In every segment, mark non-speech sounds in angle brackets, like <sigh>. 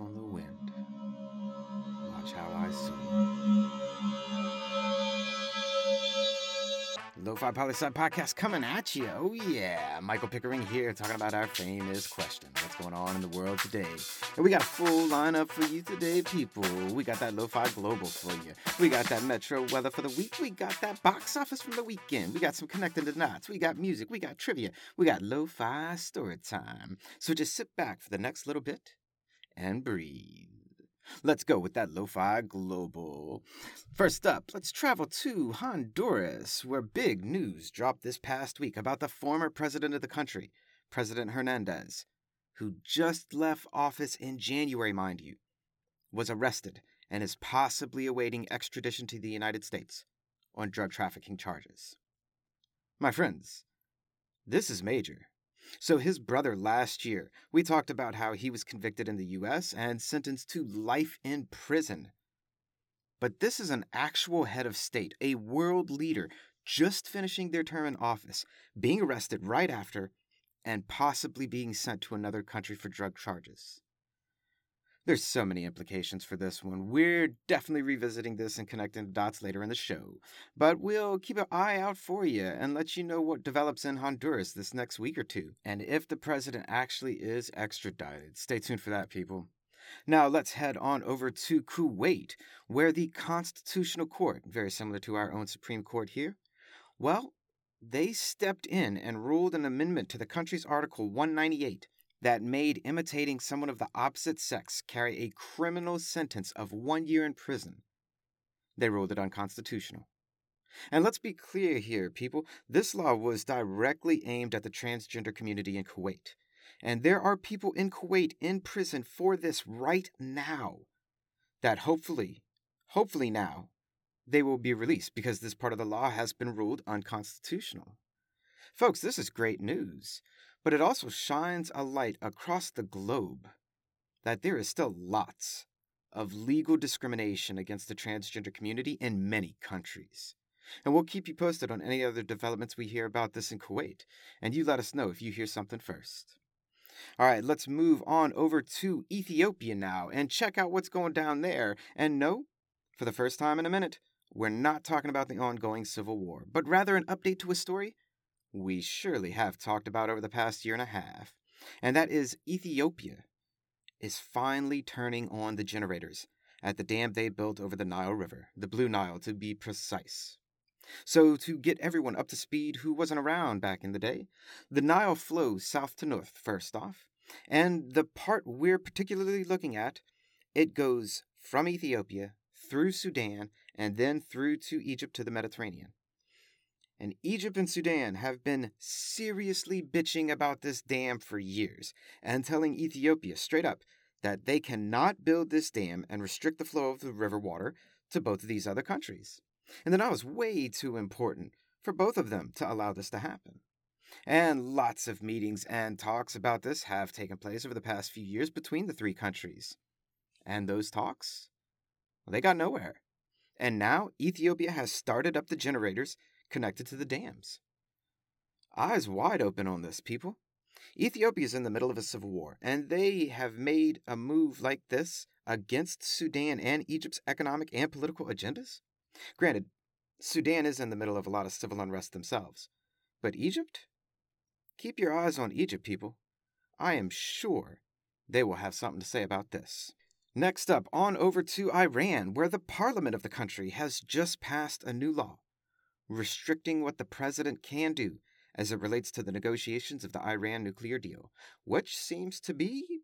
on the wind. Watch how I soar. Lo-Fi Poli-Sci Podcast coming at you. Oh yeah, Michael Pickering here talking about our famous question. What's going on in the world today? And we got a full lineup for you today, people. We got that Lo-Fi Global for you. We got that Metro weather for the week. We got that box office from the weekend. We got some connecting the knots. We got music. We got trivia. We got Lo-Fi story time. So just sit back for the next little bit and breathe. Let's go with that Lo-Fi Global. First up, let's travel to Honduras, where big news dropped this past week about the former president of the country, President Hernandez, who just left office in January, mind you, was arrested and is possibly awaiting extradition to the United States on drug trafficking charges. My friends, this is major. So, his brother last year, we talked about how he was convicted in the US and sentenced to life in prison. But this is an actual head of state, a world leader, just finishing their term in office, being arrested right after, and possibly being sent to another country for drug charges. There's so many implications for this one. We're definitely revisiting this and connecting the dots later in the show. But we'll keep an eye out for you and let you know what develops in Honduras this next week or two. And if the president actually is extradited. Stay tuned for that, people. Now let's head on over to Kuwait, where the Constitutional Court, very similar to our own Supreme Court here, well, they stepped in and ruled an amendment to the country's Article 198 that made imitating someone of the opposite sex carry a criminal sentence of one year in prison. They ruled it unconstitutional. And let's be clear here, people this law was directly aimed at the transgender community in Kuwait. And there are people in Kuwait in prison for this right now. That hopefully, hopefully now, they will be released because this part of the law has been ruled unconstitutional. Folks, this is great news but it also shines a light across the globe that there is still lots of legal discrimination against the transgender community in many countries. And we'll keep you posted on any other developments we hear about this in Kuwait, and you let us know if you hear something first. All right, let's move on over to Ethiopia now and check out what's going down there. And no, for the first time in a minute, we're not talking about the ongoing civil war, but rather an update to a story we surely have talked about over the past year and a half, and that is Ethiopia is finally turning on the generators at the dam they built over the Nile River, the Blue Nile to be precise. So, to get everyone up to speed who wasn't around back in the day, the Nile flows south to north, first off, and the part we're particularly looking at, it goes from Ethiopia through Sudan and then through to Egypt to the Mediterranean and Egypt and Sudan have been seriously bitching about this dam for years and telling Ethiopia straight up that they cannot build this dam and restrict the flow of the river water to both of these other countries. And the Nile is way too important for both of them to allow this to happen. And lots of meetings and talks about this have taken place over the past few years between the three countries. And those talks? Well, they got nowhere. And now Ethiopia has started up the generators connected to the dams. Eyes wide open on this, people. Ethiopia is in the middle of a civil war, and they have made a move like this against Sudan and Egypt's economic and political agendas. Granted, Sudan is in the middle of a lot of civil unrest themselves. But Egypt? Keep your eyes on Egypt, people. I am sure they will have something to say about this. Next up, on over to Iran, where the parliament of the country has just passed a new law restricting what the president can do as it relates to the negotiations of the Iran nuclear deal, which seems to be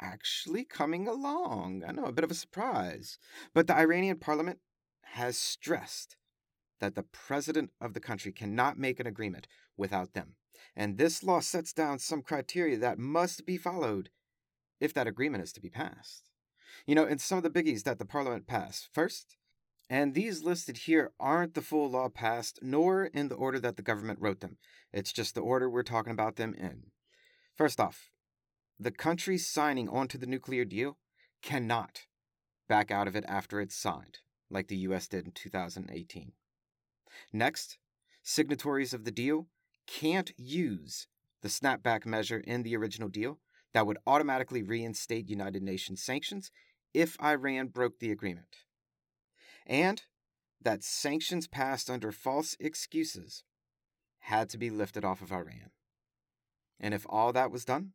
actually coming along. I know, a bit of a surprise. But the Iranian parliament has stressed that the president of the country cannot make an agreement without them. And this law sets down some criteria that must be followed if that agreement is to be passed. You know, in some of the biggies that the parliament passed, first, and these listed here aren't the full law passed, nor in the order that the government wrote them. It's just the order we're talking about them in. First off, the country signing onto the nuclear deal cannot back out of it after it's signed, like the US did in 2018. Next, signatories of the deal can't use the snapback measure in the original deal that would automatically reinstate United Nations sanctions if Iran broke the agreement. And that sanctions passed under false excuses had to be lifted off of Iran. And if all that was done,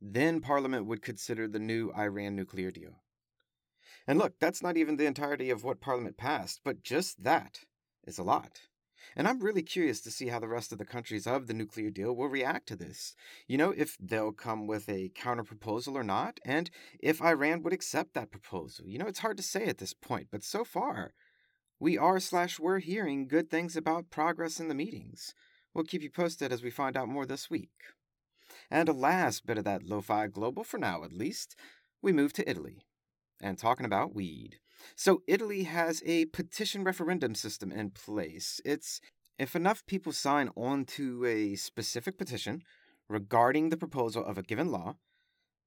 then Parliament would consider the new Iran nuclear deal. And look, that's not even the entirety of what Parliament passed, but just that is a lot. And I'm really curious to see how the rest of the countries of the nuclear deal will react to this. You know, if they'll come with a counterproposal or not, and if Iran would accept that proposal. You know, it's hard to say at this point, but so far, we are slash we're hearing good things about progress in the meetings. We'll keep you posted as we find out more this week. And a last bit of that lo fi global, for now at least, we move to Italy. And talking about weed. So, Italy has a petition referendum system in place. It's if enough people sign on to a specific petition regarding the proposal of a given law,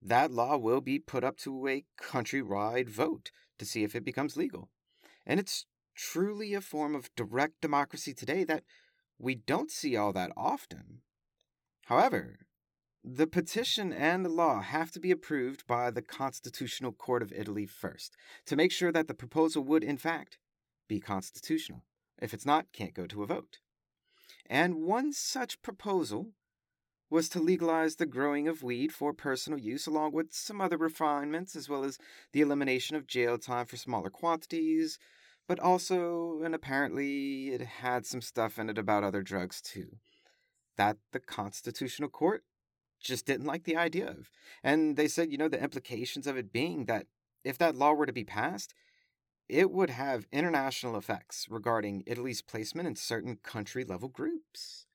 that law will be put up to a countrywide vote to see if it becomes legal. And it's truly a form of direct democracy today that we don't see all that often. However, the petition and the law have to be approved by the Constitutional Court of Italy first to make sure that the proposal would, in fact, be constitutional. If it's not, can't go to a vote. And one such proposal was to legalize the growing of weed for personal use, along with some other refinements, as well as the elimination of jail time for smaller quantities, but also, and apparently, it had some stuff in it about other drugs too. That the Constitutional Court just didn't like the idea of. And they said, you know, the implications of it being that if that law were to be passed, it would have international effects regarding Italy's placement in certain country level groups.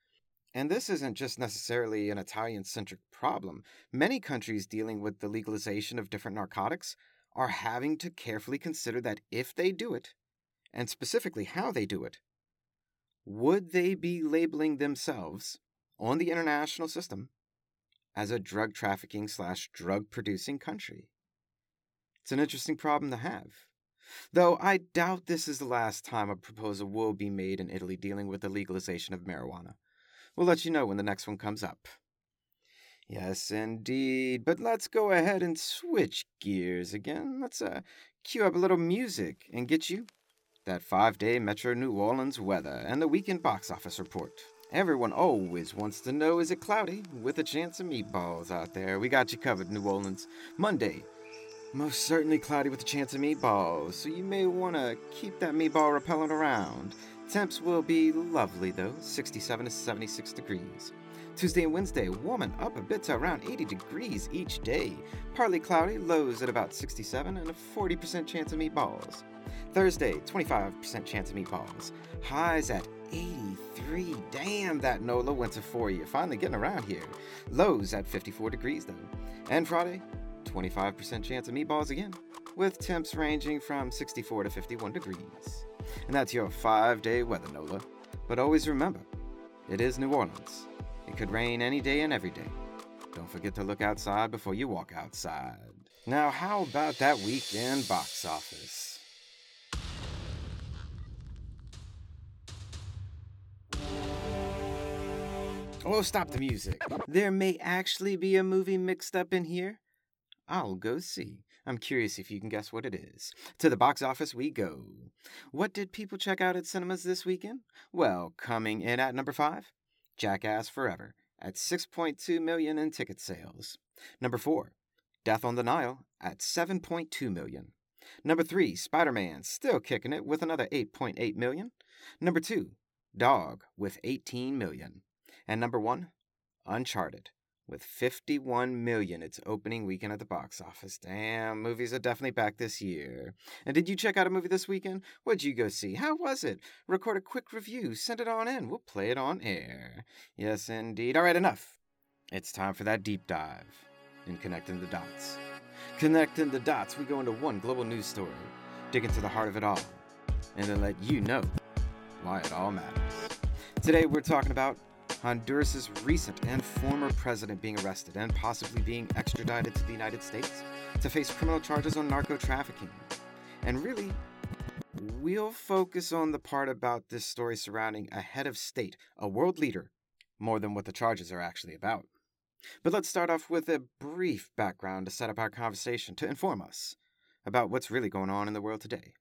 And this isn't just necessarily an Italian centric problem. Many countries dealing with the legalization of different narcotics are having to carefully consider that if they do it, and specifically how they do it, would they be labeling themselves on the international system as a drug trafficking slash drug producing country. It's an interesting problem to have. Though I doubt this is the last time a proposal will be made in Italy dealing with the legalization of marijuana. We'll let you know when the next one comes up. Yes, indeed. But let's go ahead and switch gears again. Let's uh, cue up a little music and get you that five day Metro New Orleans weather and the weekend box office report. Everyone always wants to know is it cloudy with a chance of meatballs out there? We got you covered, New Orleans. Monday, most certainly cloudy with a chance of meatballs, so you may want to keep that meatball repellent around. Temps will be lovely though, 67 to 76 degrees. Tuesday and Wednesday, warming up a bit to around 80 degrees each day. Partly cloudy, lows at about 67, and a 40% chance of meatballs. Thursday, 25% chance of meatballs. Highs at 83. Damn, that NOLA went to 4 you. Finally getting around here. Lows at 54 degrees, though. And Friday, 25% chance of meatballs again, with temps ranging from 64 to 51 degrees. And that's your five day weather, NOLA. But always remember, it is New Orleans. It could rain any day and every day. Don't forget to look outside before you walk outside. Now, how about that weekend box office? Oh, stop the music. There may actually be a movie mixed up in here. I'll go see. I'm curious if you can guess what it is. To the box office we go. What did people check out at cinemas this weekend? Well, coming in at number 5, Jackass Forever at 6.2 million in ticket sales. Number 4, Death on the Nile at 7.2 million. Number 3, Spider-Man still kicking it with another 8.8 million. Number 2, Dog with 18 million. And number one, Uncharted, with 51 million its opening weekend at the box office. Damn, movies are definitely back this year. And did you check out a movie this weekend? What'd you go see? How was it? Record a quick review, send it on in. We'll play it on air. Yes, indeed. All right, enough. It's time for that deep dive in connecting the dots. Connecting the dots, we go into one global news story, dig into the heart of it all, and then let you know why it all matters. Today, we're talking about Honduras' recent and former president being arrested and possibly being extradited to the United States to face criminal charges on narco trafficking. And really, we'll focus on the part about this story surrounding a head of state, a world leader, more than what the charges are actually about. But let's start off with a brief background to set up our conversation to inform us about what's really going on in the world today.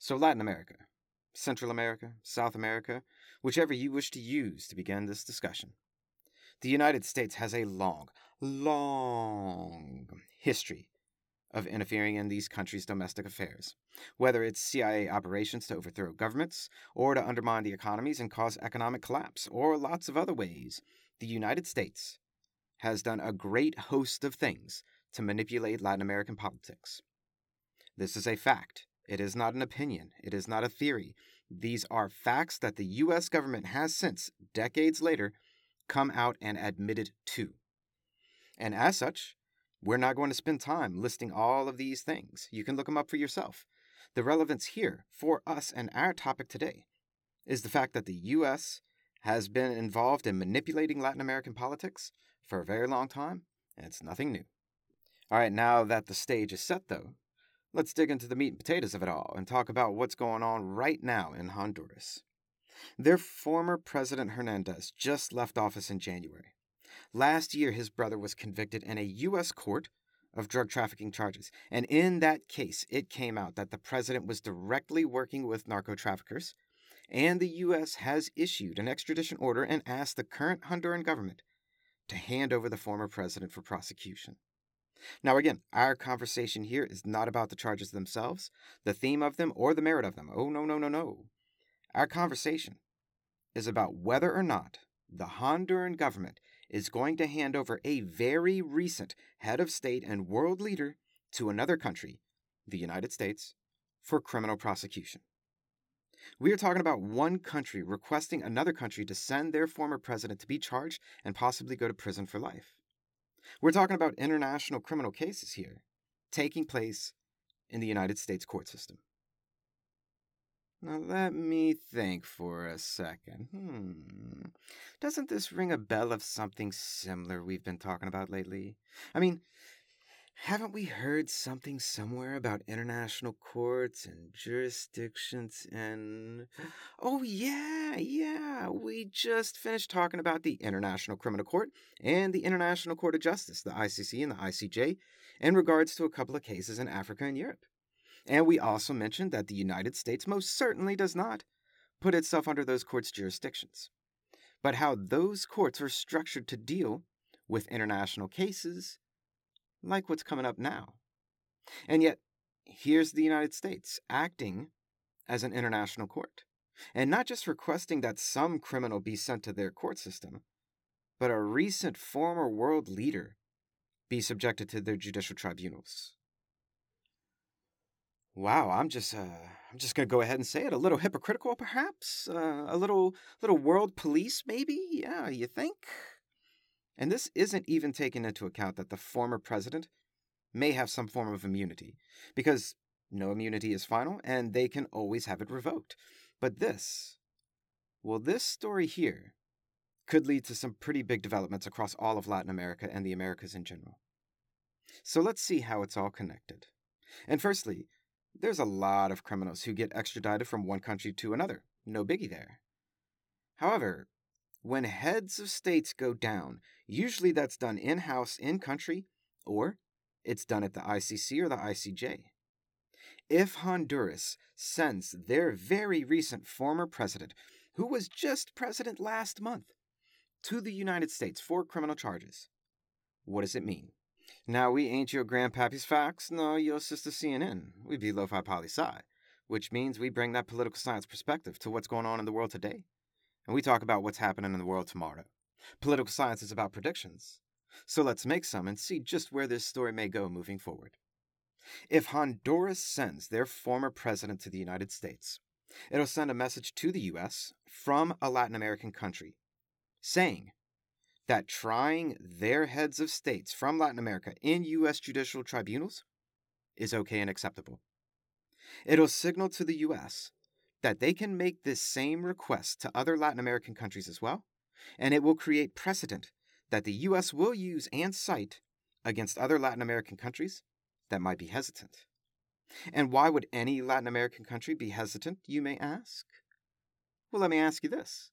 So, Latin America, Central America, South America, whichever you wish to use to begin this discussion. The United States has a long, long history of interfering in these countries' domestic affairs, whether it's CIA operations to overthrow governments, or to undermine the economies and cause economic collapse, or lots of other ways. The United States has done a great host of things to manipulate Latin American politics. This is a fact. It is not an opinion. It is not a theory. These are facts that the U.S. government has since, decades later, come out and admitted to. And as such, we're not going to spend time listing all of these things. You can look them up for yourself. The relevance here for us and our topic today is the fact that the U.S. has been involved in manipulating Latin American politics for a very long time, and it's nothing new. All right, now that the stage is set, though, let's dig into the meat and potatoes of it all and talk about what's going on right now in Honduras. Their former President Hernandez just left office in January. Last year, his brother was convicted in a U.S. court of drug trafficking charges. And in that case, it came out that the president was directly working with narco traffickers, and the U.S. has issued an extradition order and asked the current Honduran government to hand over the former president for prosecution. Now, again, our conversation here is not about the charges themselves, the theme of them, or the merit of them. Oh, no, no, no, no. Our conversation is about whether or not the Honduran government is going to hand over a very recent head of state and world leader to another country, the United States, for criminal prosecution. We are talking about one country requesting another country to send their former president to be charged and possibly go to prison for life. We're talking about international criminal cases here taking place in the United States court system. Now let me think for a second. Hmm. Doesn't this ring a bell of something similar we've been talking about lately? I mean, haven't we heard something somewhere about international courts and jurisdictions and. <gasps> Oh, yeah, yeah. We just finished talking about the International Criminal Court and the International Court of Justice, the ICC and the ICJ, in regards to a couple of cases in Africa and Europe. And we also mentioned that the United States most certainly does not put itself under those courts' jurisdictions, but how those courts are structured to deal with international cases like what's coming up now. And yet, here's the United States acting as an international court, and not just requesting that some criminal be sent to their court system, but a recent former world leader be subjected to their judicial tribunals. Wow, I'm just uh, I'm just gonna go ahead and say it. A little hypocritical, perhaps. Uh, a little little world police, maybe. Yeah, you think? And this isn't even taking into account that the former president may have some form of immunity, because no immunity is final, and they can always have it revoked. But this, well, this story here could lead to some pretty big developments across all of Latin America and the Americas in general. So let's see how it's all connected. And firstly, there's a lot of criminals who get extradited from one country to another. No biggie there. However, when heads of states go down, usually that's done in house in country, or it's done at the ICC or the ICJ. If Honduras sends their very recent former president, who was just president last month, to the United States for criminal charges, what does it mean? Now, we ain't your grandpappy's Fox, nor your sister CNN. We be Lo-Fi Poli Sci, which means we bring that political science perspective to what's going on in the world today. And we talk about what's happening in the world tomorrow. Political science is about predictions. So let's make some and see just where this story may go moving forward. If Honduras sends their former president to the United States, it'll send a message to the U.S. from a Latin American country saying that trying their heads of states from Latin America in U.S. judicial tribunals is okay and acceptable. It'll signal to the U.S. that they can make this same request to other Latin American countries as well, and it will create precedent that the U.S. will use and cite against other Latin American countries that might be hesitant. And why would any Latin American country be hesitant, you may ask? Well, let me ask you this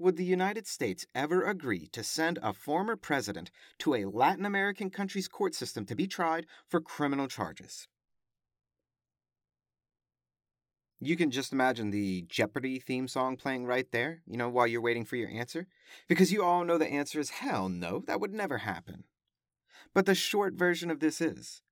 would the United States ever agree to send a former president to a Latin American country's court system to be tried for criminal charges? You can just imagine the Jeopardy theme song playing right there, you know, while you're waiting for your answer. Because you all know the answer is hell no, that would never happen. But the short version of this is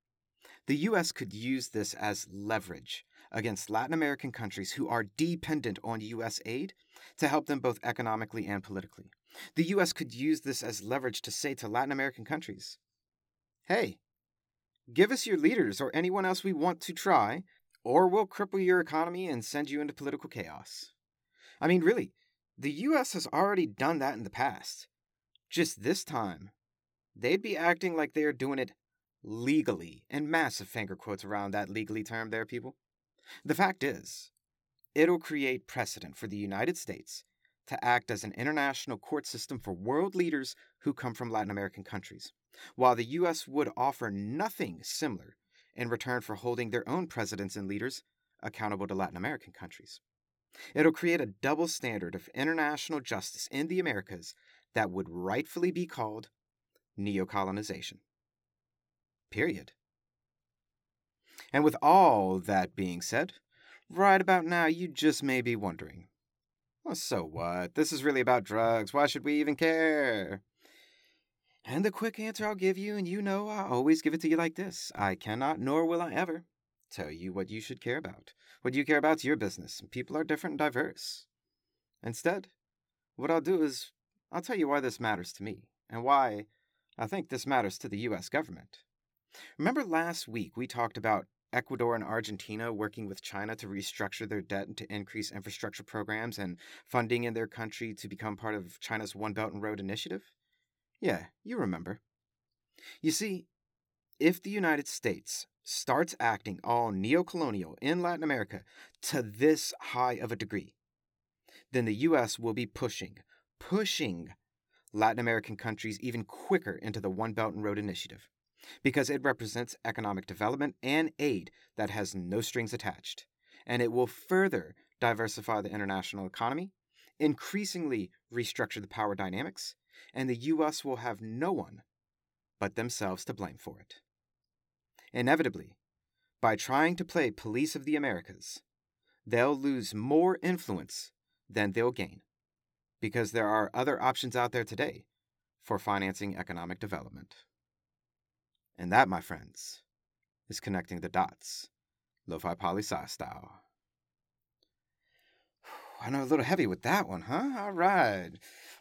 the U.S. could use this as leverage against Latin American countries who are dependent on U.S. aid to help them both economically and politically. The U.S. could use this as leverage to say to Latin American countries, hey, give us your leaders or anyone else we want to try or we'll cripple your economy and send you into political chaos. I mean, really, the US has already done that in the past. Just this time, they'd be acting like they're doing it legally, and massive finger quotes around that legally term there, people. The fact is, it'll create precedent for the United States to act as an international court system for world leaders who come from Latin American countries, while the US would offer nothing similar in return for holding their own presidents and leaders accountable to Latin American countries. It'll create a double standard of international justice in the Americas that would rightfully be called neocolonization. Period. And with all that being said, right about now you just may be wondering well, so what? This is really about drugs. Why should we even care? And the quick answer I'll give you, and you know I always give it to you like this I cannot, nor will I ever, tell you what you should care about. What you care about is your business, and people are different and diverse. Instead, what I'll do is I'll tell you why this matters to me, and why I think this matters to the U.S. government. Remember last week we talked about Ecuador and Argentina working with China to restructure their debt and to increase infrastructure programs and funding in their country to become part of China's One Belt and Road Initiative? Yeah, you remember. You see, if the United States starts acting all neocolonial in Latin America to this high of a degree, then the U.S. will be pushing, pushing Latin American countries even quicker into the One Belt and Road Initiative because it represents economic development and aid that has no strings attached. And it will further diversify the international economy, increasingly restructure the power dynamics, and the U.S. will have no one but themselves to blame for it. Inevitably, by trying to play police of the Americas, they'll lose more influence than they'll gain, because there are other options out there today for financing economic development. And that, my friends, is connecting the dots, lo-fi poli style. Oh, I know a little heavy with that one, huh? All right.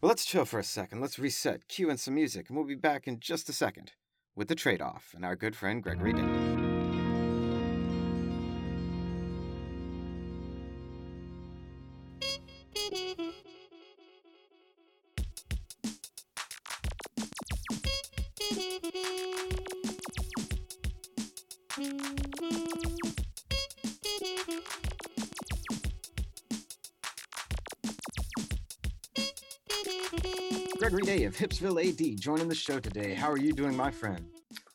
Well, let's chill for a second. Let's reset, cue in some music, and we'll be back in just a second with the trade off and our good friend Gregory Day. Gregory Day of Hipsville AD joining the show today. How are you doing, my friend?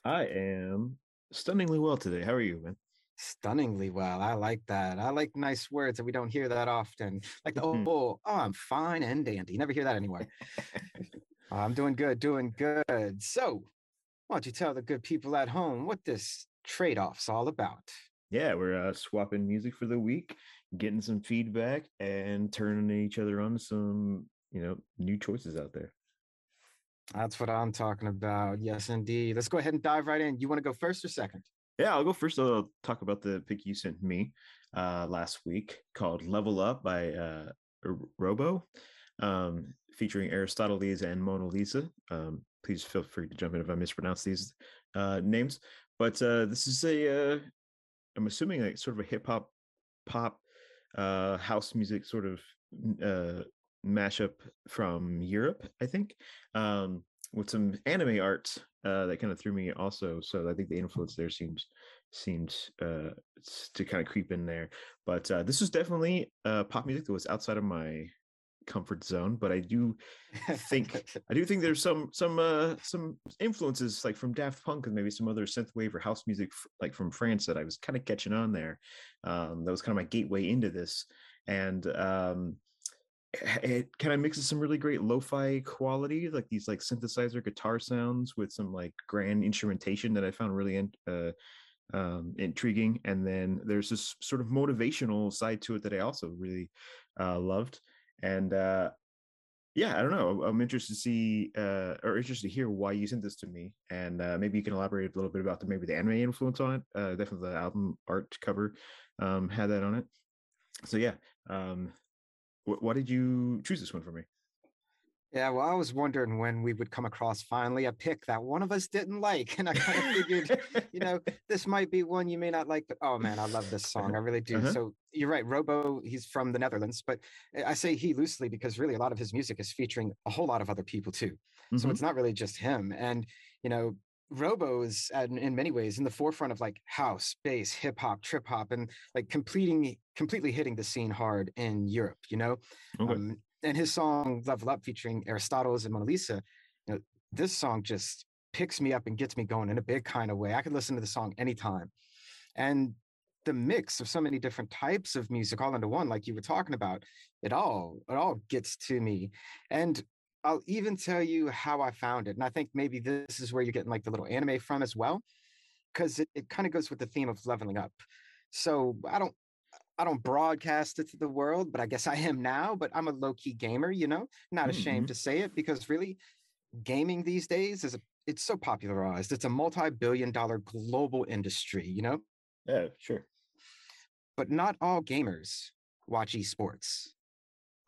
I am stunningly well today. How are you, man? Stunningly well. I like that. I like nice words that we don't hear that often. Like the mm-hmm. oh, oh, I'm fine and dandy. You never hear that anywhere. <laughs> I'm doing good, doing good. So, why don't you tell the good people at home what this trade-off's all about? Yeah, we're uh, swapping music for the week, getting some feedback, and turning each other on some, you know, new choices out there. That's what I'm talking about. Yes, indeed. Let's go ahead and dive right in. You want to go first or second? Yeah, I'll go first. I'll talk about the pick you sent me uh, last week called Level Up by uh, Robo, um, featuring Aristoteles and Mona Lisa. Um, please feel free to jump in if I mispronounce these uh, names. But uh, this is a, uh, I'm assuming like sort of a hip hop, pop, uh, house music sort of uh, mashup from Europe, I think, um, with some anime art uh, that kind of threw me also. So I think the influence there seems seemed uh, to kind of creep in there. But uh, this was definitely uh, pop music that was outside of my comfort zone. But I do think <laughs> I do think there's some some uh, some influences like from Daft Punk and maybe some other synthwave or house music like from France that I was kind of catching on there. Um, that was kind of my gateway into this. And um, it kind of mixes some really great lo-fi quality like these like synthesizer guitar sounds with some like grand instrumentation that i found really in, uh, um, intriguing and then there's this sort of motivational side to it that i also really uh, loved and uh, yeah i don't know i'm interested to see uh, or interested to hear why you sent this to me and uh, maybe you can elaborate a little bit about the maybe the anime influence on it uh, definitely the album art cover um, had that on it. So yeah um, why did you choose this one for me? Yeah, well, I was wondering when we would come across finally a pick that one of us didn't like. And I kind of figured, you know, <laughs> this might be one you may not like, but oh man, I love this song. I really do. Uh-huh. So you're right. Robo, he's from the Netherlands, but I say he loosely because really a lot of his music is featuring a whole lot of other people too. Mm-hmm. So it's not really just him. And, you know, Robo is in many ways in the forefront of like house, bass, hip hop, trip hop, and like completing completely hitting the scene hard in Europe. You know, okay. um, and his song "Level Up" featuring Aristotle's and Mona Lisa. You know, this song just picks me up and gets me going in a big kind of way. I could listen to the song anytime, and the mix of so many different types of music all into one, like you were talking about, it all it all gets to me. And I'll even tell you how I found it. And I think maybe this is where you're getting like the little anime from as well, because it, it kind of goes with the theme of leveling up. So I don't I don't broadcast it to the world, but I guess I am now. But I'm a low key gamer, you know, not mm-hmm. ashamed to say it because really, gaming these days is a, it's so popularized. It's a multi billion dollar global industry, you know. Yeah, sure. But not all gamers watch esports.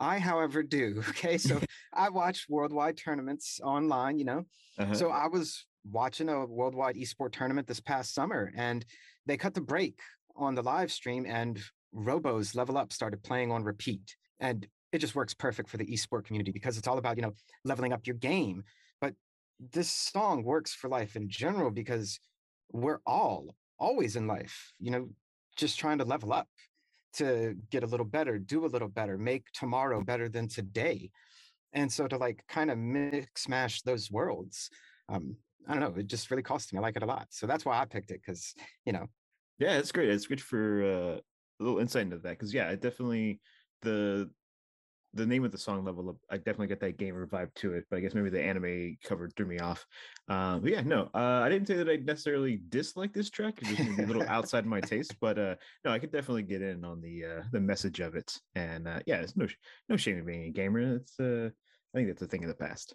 I, however, do. <laughs> Okay. So <laughs> I watch worldwide tournaments online, you know. Uh-huh. So I was watching a worldwide esport tournament this past summer and they cut the break on the live stream and Robo's Level Up started playing on repeat. And it just works perfect for the esport community because it's all about, you know, leveling up your game. But this song works for life in general because we're all always in life, you know, just trying to level up to get a little better, do a little better, make tomorrow better than today. And so to like kind of mix mash those worlds, um, I don't know, it just really cost me. I like it a lot. So that's why I picked it because, you know. Yeah, it's great. It's good for uh, a little insight into that because yeah, it definitely the the name of the song level up, I definitely get that gamer vibe to it, but I guess maybe the anime cover threw me off. Um, but yeah, no, uh, I didn't say that I necessarily dislike this track. It's just a little outside my taste, but uh, no, I could definitely get in on the uh, the message of it. And uh, yeah, it's no no shame in being a gamer. It's uh, I think that's a thing of the past.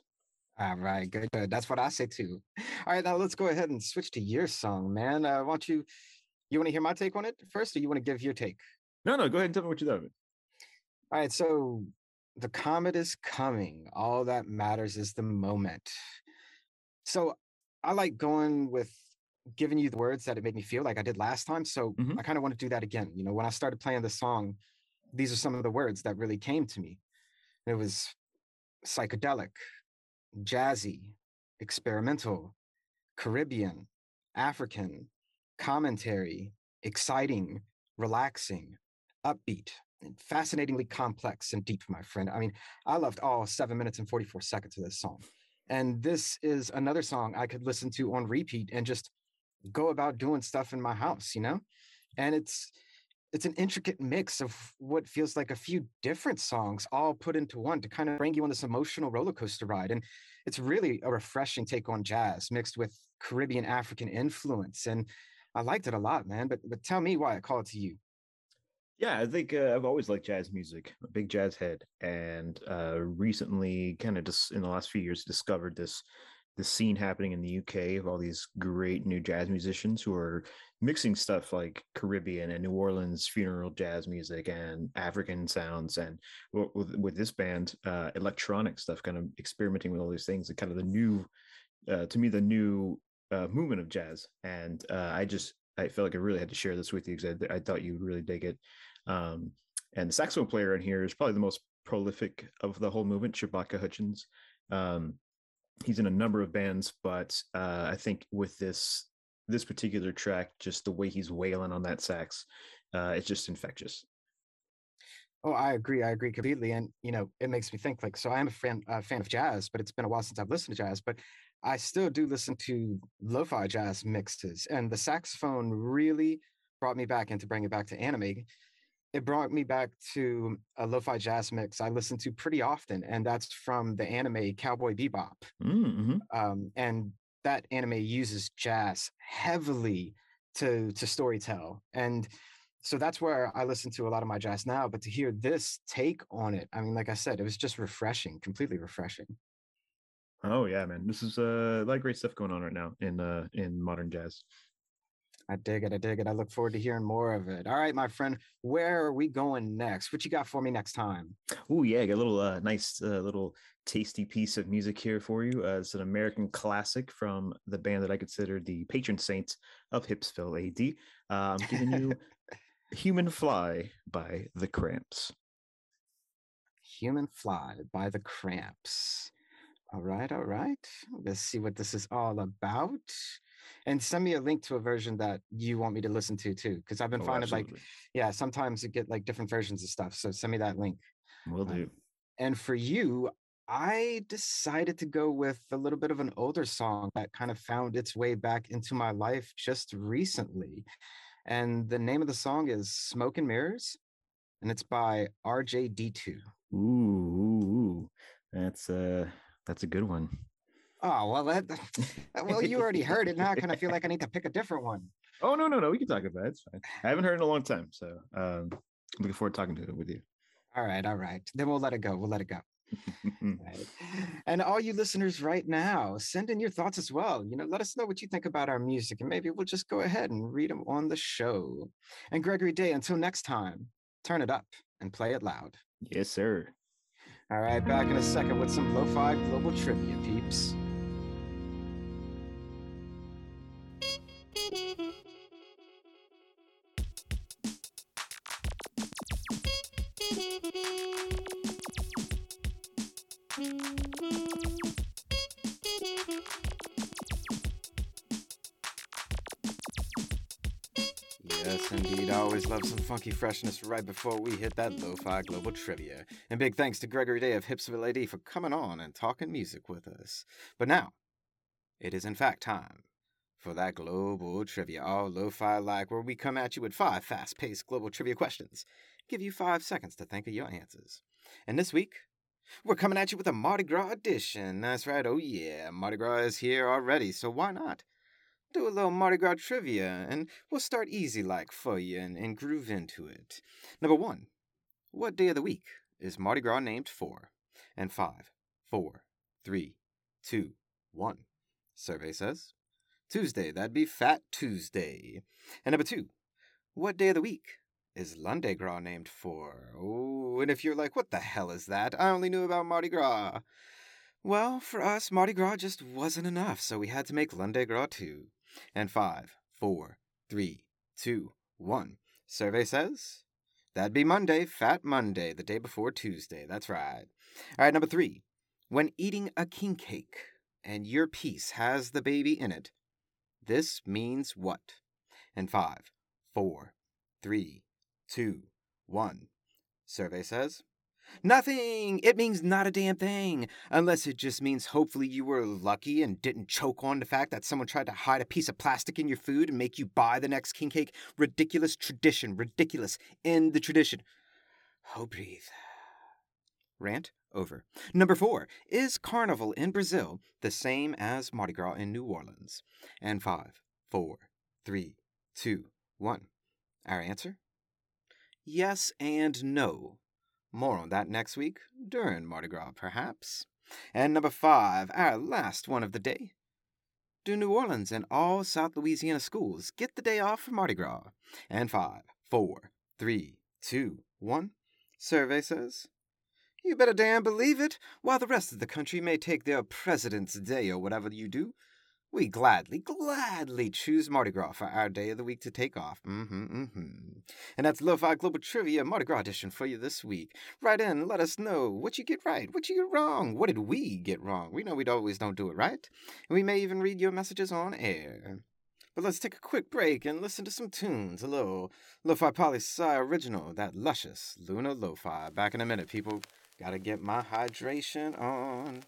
All right, good, good. That's what I say too. All right, now let's go ahead and switch to your song, man. Uh, why don't you you want to hear my take on it first, or you want to give your take? No, no, go ahead and tell me what you thought of it. All right, so the comet is coming. All that matters is the moment. So I like going with giving you the words that it made me feel like I did last time. So mm-hmm. I kind of want to do that again. You know, when I started playing the song, these are some of the words that really came to me. It was psychedelic, jazzy, experimental, Caribbean, African, commentary, exciting, relaxing, upbeat, fascinatingly complex and deep, my friend. I mean, I loved all seven minutes and 44 seconds of this song. And this is another song I could listen to on repeat and just go about doing stuff in my house, you know? And it's it's an intricate mix of what feels like a few different songs all put into one to kind of bring you on this emotional roller coaster ride. And it's really a refreshing take on jazz mixed with Caribbean African influence. And I liked it a lot, man. But but tell me why I called to you. Yeah, I think uh, I've always liked jazz music. a big jazz head, and uh, recently, kind of just in the last few years, discovered this this scene happening in the UK of all these great new jazz musicians who are mixing stuff like Caribbean and New Orleans funeral jazz music and African sounds, and with, with this band, uh, electronic stuff, kind of experimenting with all these things, and kind of the new, uh, to me, the new uh, movement of jazz. And uh, I just I felt like I really had to share this with you because I, I, thought you would really dig it. Um, and the saxophone player in here is probably the most prolific of the whole movement, Shabaka Hutchings. Um, he's in a number of bands, but uh, I think with this this particular track, just the way he's wailing on that sax, uh, it's just infectious. Oh, I agree. I agree completely. And you know, it makes me think like so. I am a fan a fan of jazz, but it's been a while since I've listened to jazz. But I still do listen to lo-fi jazz mixes, and the saxophone really brought me back into bringing it back to anime it brought me back to a lo-fi jazz mix I listen to pretty often, and that's from the anime Cowboy Bebop. Mm-hmm. Um, and that anime uses jazz heavily to to storytell, and so that's where I listen to a lot of my jazz now. But to hear this take on it, I mean, like I said, it was just refreshing, completely refreshing. Oh yeah, man. This is uh, a lot of great stuff going on right now in uh, in modern jazz. I dig it. I dig it. I look forward to hearing more of it. All right, my friend, where are we going next? What you got for me next time? Oh yeah, got a little uh, nice uh, little tasty piece of music here for you. Uh, it's an American classic from the band that I consider the patron saint of Hipsville AD. Uh, I'm giving you <laughs> "Human Fly" by the Cramps. Human Fly by the Cramps. All right, all right. Let's see what this is all about. And send me a link to a version that you want me to listen to too, because I've been Oh, finding like, yeah, sometimes you get like different versions of stuff. So send me that link. Will Um, do. And for you, I decided to go with a little bit of an older song that kind of found its way back into my life just recently. And the name of the song is Smoke and Mirrors, and it's by RJD2. Ooh, ooh, ooh. that's uh, that's a good one. Oh, well, that, well, you already heard it. Now I kind of feel like I need to pick a different one. Oh no, no, no. We can talk about it. It's fine. I haven't heard it in a long time, so um, looking forward to talking to it with you. All right, all right. Then we'll let it go. We'll let it go. <laughs> Right. And all you listeners right now, send in your thoughts as well. You know, let us know what you think about our music, and maybe we'll just go ahead and read them on the show. And Gregory Day, until next time, turn it up and play it loud. yes, sir. All right, back in a second with some lo-fi global trivia, peeps. Funky freshness right before we hit that lo-fi global trivia. And big thanks to Gregory Day of Hipsville AD for coming on and talking music with us. But now, it is in fact time for that global trivia, all lo-fi like, where we come at you with five fast-paced global trivia questions. Give you five seconds to think of your answers. And this week, we're coming at you with a Mardi Gras edition. That's right, oh yeah, Mardi Gras is here already, so why not? Do a little Mardi Gras trivia, and we'll start easy like for you and, and groove into it. Number one, what day of the week is Mardi Gras named for? And five, four, three, two, one. Survey says Tuesday, that'd be Fat Tuesday. And number two, what day of the week is Lundi Gras named for? Oh, and if you're like, what the hell is that? I only knew about Mardi Gras. Well, for us, Mardi Gras just wasn't enough, so we had to make Lundi Gras too. And five, four, three, two, one. Survey says that'd be Monday, Fat Monday, the day before Tuesday. That's right. All right, number three. When eating a king cake and your piece has the baby in it, this means what? And five, four, three, two, one. Survey says Nothing! It means not a damn thing. Unless it just means hopefully you were lucky and didn't choke on the fact that someone tried to hide a piece of plastic in your food and make you buy the next king cake. Ridiculous tradition. Ridiculous. End the tradition. Oh, breathe. Rant over. Number four. Is Carnival in Brazil the same as Mardi Gras in New Orleans? And five, four, three, two, one. Our answer? Yes and no. More on that next week, during Mardi Gras, perhaps. And number five, our last one of the day. Do New Orleans and all South Louisiana schools get the day off for Mardi Gras? And five, four, three, two, one. Survey says. You better damn believe it. While the rest of the country may take their President's Day or whatever you do, we gladly, gladly choose Mardi Gras for our day of the week to take off. Mm-hmm, mm-hmm. And that's Lo-Fi Global Trivia Mardi Gras edition for you this week. Write in, let us know what you get right, what you get wrong. What did we get wrong? We know we always don't do it right. And we may even read your messages on air. But let's take a quick break and listen to some tunes. Little Lo-Fi Poli Sci original, that luscious Luna Lo-Fi. Back in a minute, people. Gotta get my hydration on.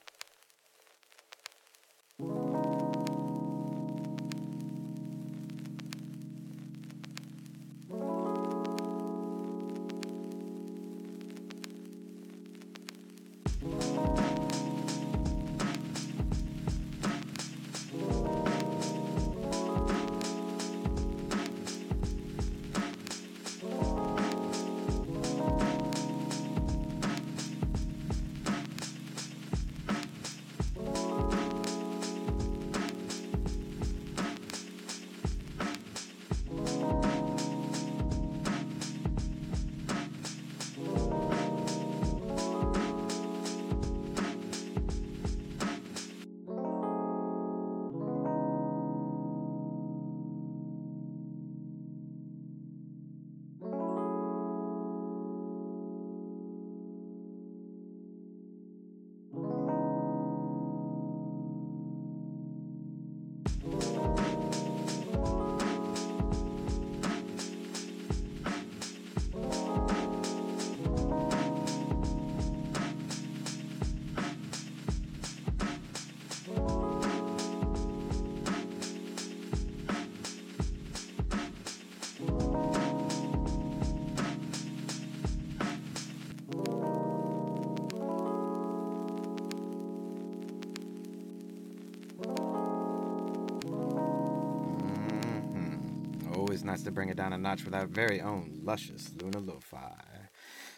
To bring it down a notch with our very own luscious Luna Lo-Fi.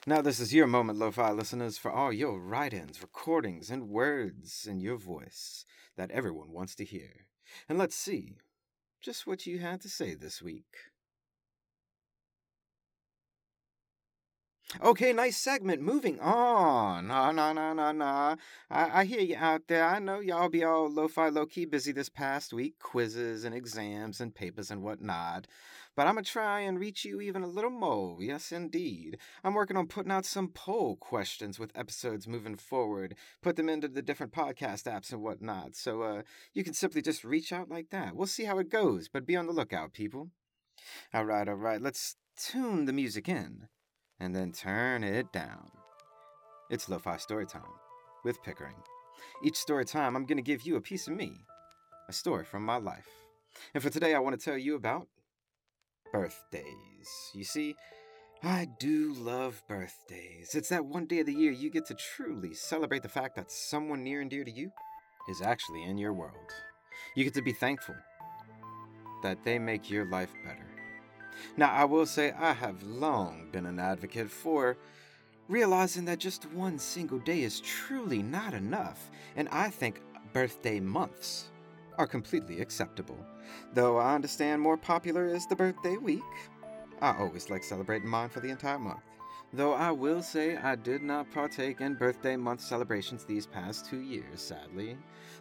Now, this is your moment, Lo-Fi listeners, for all your write-ins, recordings, and words in your voice that everyone wants to hear. And let's see just what you had to say this week. Okay, nice segment. Moving on. No, no, no, no, no. I, I hear you out there. I know y'all be all lo-fi, low-key busy this past week. Quizzes and exams and papers and whatnot. But I'm going to try and reach you even a little more. Yes, indeed. I'm working on putting out some poll questions with episodes moving forward. Put them into the different podcast apps and whatnot. So uh, you can simply just reach out like that. We'll see how it goes, but be on the lookout, people. All right, all right. Let's tune the music in and then turn it down. It's Lo-Fi Storytime with Pickering. Each story time, I'm going to give you a piece of me, a story from my life. And for today, I want to tell you about birthdays. You see, I do love birthdays. It's that one day of the year you get to truly celebrate the fact that someone near and dear to you is actually in your world. You get to be thankful that they make your life better. Now, I will say I have long been an advocate for realizing that just one single day is truly not enough, and I think birthday months are completely acceptable. Though I understand more popular is the birthday week. I always like celebrating mine for the entire month. Though I will say I did not partake in birthday month celebrations these past two years, sadly.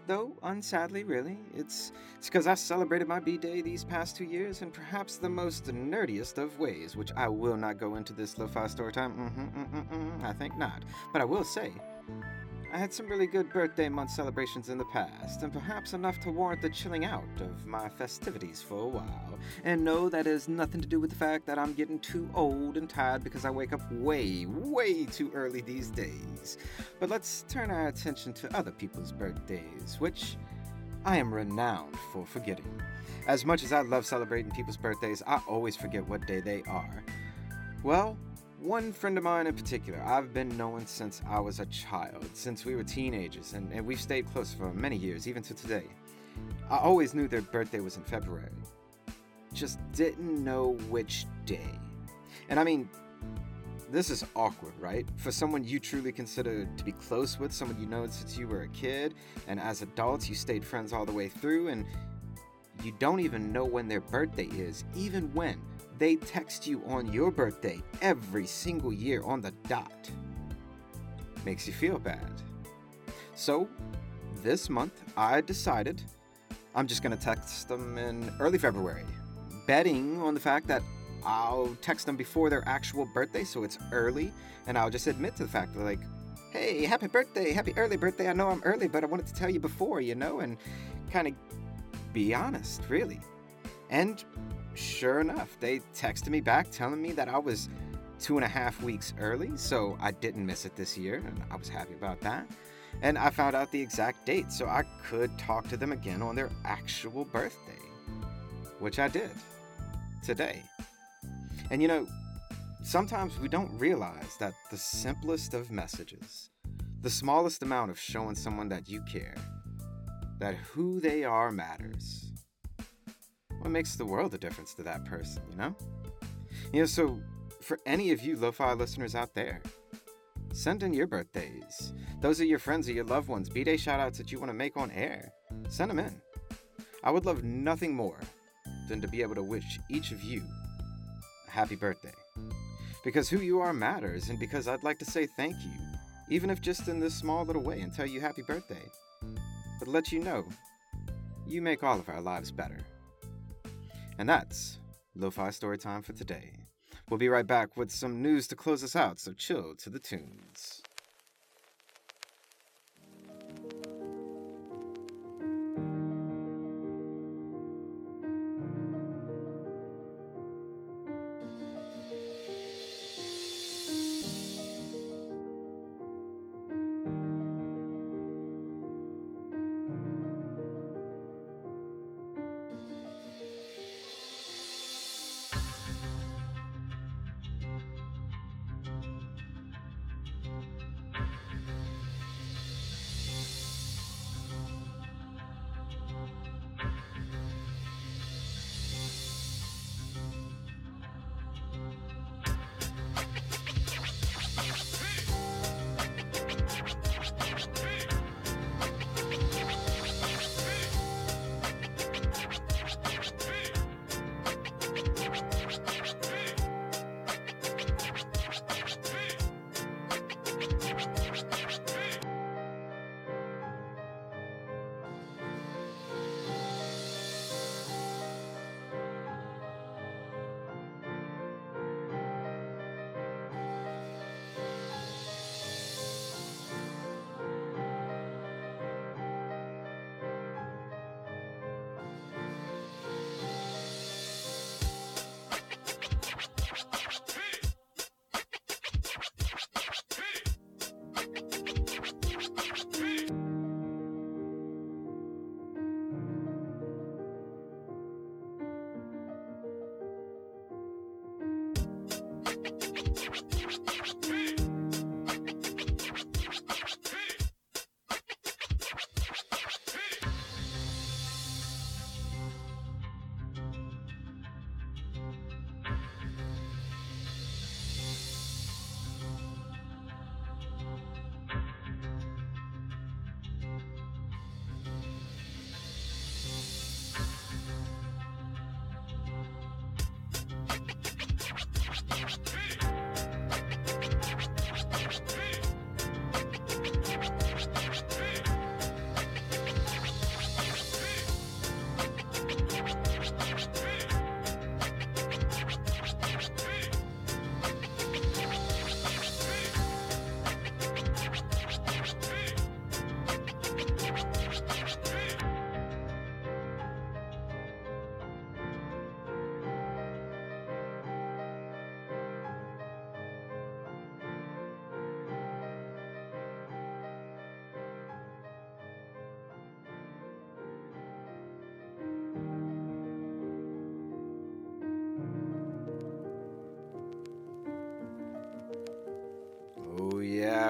Though, unsadly, really. It's it's because I celebrated my B-Day these past two years in perhaps the most nerdiest of ways, which I will not go into this lo-fi story time. Mm-hmm, mm-hmm, mm-hmm, I think not. But I will say, I had some really good birthday month celebrations in the past, and perhaps enough to warrant the chilling out of my festivities for a while. And no, that has nothing to do with the fact that I'm getting too old and tired because I wake up way, way too early these days. But let's turn our attention to other people's birthdays, which I am renowned for forgetting. As much as I love celebrating people's birthdays, I always forget what day they are. Well, one friend of mine in particular, I've been knowing since I was a child, since we were teenagers, and, and we've stayed close for many years, even to today. I always knew their birthday was in February. Just didn't know which day. And I mean, this is awkward, right? For someone you truly consider to be close with, someone you know since you were a kid, and as adults you stayed friends all the way through, and you don't even know when their birthday is, even when they text you on your birthday every single year on the dot. Makes you feel bad. So, this month, I decided I'm just going to text them in early February, betting on the fact that I'll text them before their actual birthday, so it's early, and I'll just admit to the fact that, like, hey, happy birthday, happy early birthday. I know I'm early, but I wanted to tell you before, you know, and kind of be honest, really. And sure enough, they texted me back telling me that I was two and a half weeks early, so I didn't miss it this year, and I was happy about that. And I found out the exact date, so I could talk to them again on their actual birthday, which I did today. And you know, sometimes we don't realize that the simplest of messages, the smallest amount of showing someone that you care, that who they are matters, what makes the world a difference to that person, you know? You know, so for any of you lo-fi listeners out there, send in your birthdays. Those are your friends or your loved ones, B-Day shoutouts that you want to make on air. Send them in. I would love nothing more than to be able to wish each of you a happy birthday. Because who you are matters, and because I'd like to say thank you, even if just in this small little way, and tell you happy birthday. But let you know, you make all of our lives better. And that's Lo-Fi Story Time for today. We'll be right back with some news to close us out, so chill to the tunes.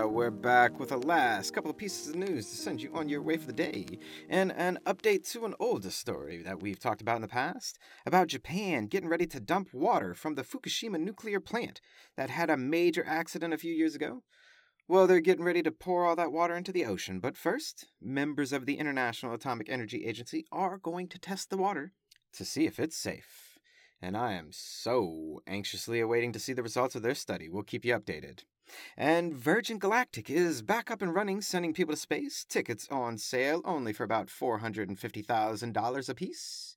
Yeah, we're back with a last couple of pieces of news to send you on your way for the day, and an update to an older story that we've talked about in the past about Japan getting ready to dump water from the Fukushima nuclear plant that had a major accident a few years ago. Well, they're getting ready to pour all that water into the ocean, but first, members of the International Atomic Energy Agency are going to test the water to see if it's safe. And I am so anxiously awaiting to see the results of their study. We'll keep you updated. And Virgin Galactic is back up and running, sending people to space. Tickets on sale only for about $450,000 apiece.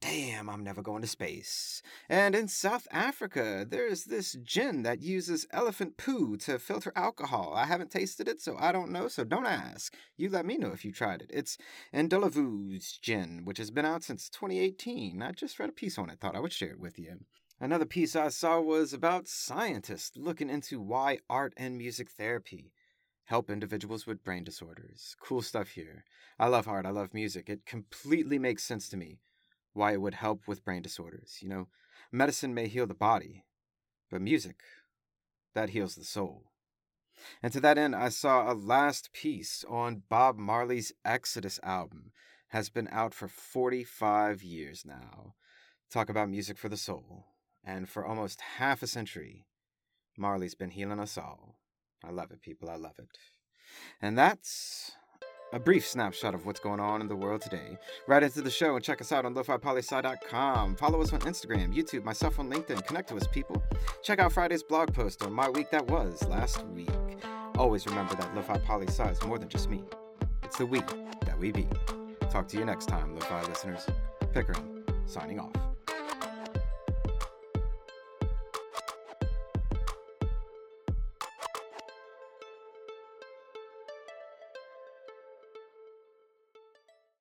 Damn, I'm never going to space. And in South Africa, there's this gin that uses elephant poo to filter alcohol. I haven't tasted it, so I don't know, so don't ask. You let me know if you tried it. It's Indlovu's gin, which has been out since 2018. I just read a piece on it, thought I would share it with you. Another piece I saw was about scientists looking into why art and music therapy help individuals with brain disorders. Cool stuff here. I love art, I love music. It completely makes sense to me why it would help with brain disorders. You know, medicine may heal the body, but music, that heals the soul. And to that end, I saw a last piece on Bob Marley's Exodus album. Has been out for 45 years now. Talk about music for the soul. And for almost half a century, Marley's been healing us all. I love it, people. I love it. And that's a brief snapshot of what's going on in the world today. Write into the show and check us out on lofipolysci.com. Follow us on Instagram, YouTube, myself on LinkedIn. Connect to us, people. Check out Friday's blog post on my week that was last week. Always remember that Lo-Fi is more than just me. It's the we that we be. Talk to you next time, Lo-Fi listeners. Pickering, signing off.